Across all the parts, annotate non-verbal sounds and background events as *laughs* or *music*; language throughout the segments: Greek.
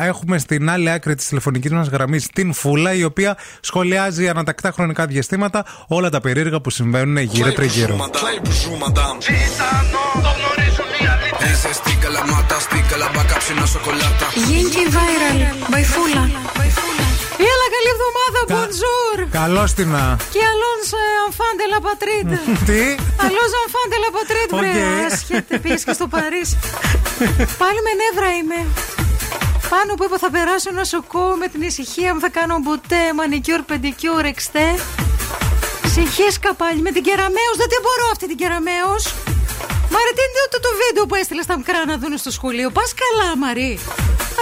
Έχουμε στην άλλη άκρη της τηλεφωνικής μας γραμμής την Φούλα, η οποία σχολιάζει ανά τακτά χρονικά διαστήματα όλα τα περίεργα που συμβαίνουν γύρω τριγύρω. Γίνκι viral by Φούλα. Έλα, καλή εβδομάδα, bonjour. Καλώς την να. Και allons enfants de la patrie. Τι; Allons enfants de la patrie, βρε. Οκ. Άσχετε, πήγε και στο Παρίσι. *laughs* Πάλι με νεύρα είμαι. Πάνω που είπα θα περάσω ένα σουκού με την ησυχία μου θα κάνω beauté, μανικιούρ, πεντικιούρ, εξτέ. Συγχύσκα πάλι με την Κεραμέως, δεν την μπορώ αυτή την Κεραμέως. Μαρή, τι είναι το, το βίντεο που έστειλες στα μικρά να δουν στο σχολείο; Πας καλά, Μαρή.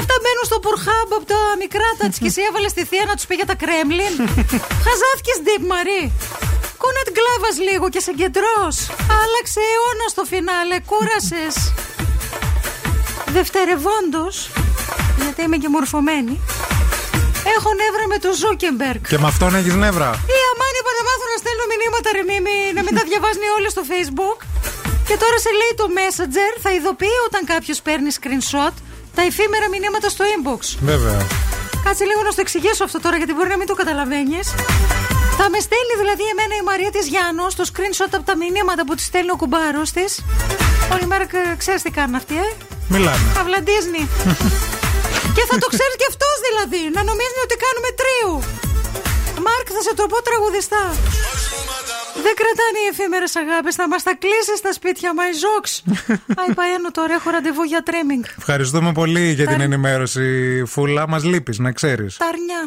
Αυτά μπαίνουν στο Pornhub από τα μικράτα και εσύ έβαλες στη θεία να τους πει για τα Κρέμλιν. *laughs* Χαζάθηκες ντιπ, Μαρή. Κούνα την γκλάβα λίγο και συγκεντρώ. Άλλαξε αιώνας στο φινάλε, κούρασες. Δευτερευόντως, γιατί είμαι και μορφωμένη, έχω νεύρα με τον Ζούκερμπεργκ. Και με αυτόν έχεις νεύρα. Η Αμάνη είπα να μάθω να στέλνω μηνύματα ρε Μίμη, να μην τα διαβάζουν όλοι στο facebook Και τώρα σε λέει το messenger θα ειδοποιεί όταν κάποιος παίρνει screenshot τα εφήμερα μηνύματα στο inbox Βέβαια. Κάτσε λίγο να στο εξηγήσω αυτό τώρα γιατί μπορεί να μην το καταλαβαίνεις θα με στέλνει δηλαδή εμένα η Μαρία της Γιάννου το screenshot από τα μηνύματα που της στέλνει ο κουμπάρος της Όλη μέρα κα- ξέρεις τι κάνουν αυτοί, ε; Μιλάμε. Αυλαντίζνη *laughs* Και θα το ξέρει και αυτός δηλαδή Να νομίζει ότι κάνουμε τρίου Μάρκ θα σε το πω τραγουδιστά Δεν κρατάνε οι εφήμερες αγάπη. Θα μας τα κλείσεις στα σπίτια μα η Ζόξ. Αϊ, Παένο τώρα έχω ραντεβού για τρέμινγκ. Ευχαριστούμε πολύ για την Τα- ενημέρωση, Φούλα. Μας λείπεις, να ξέρεις. Τα αρνιά.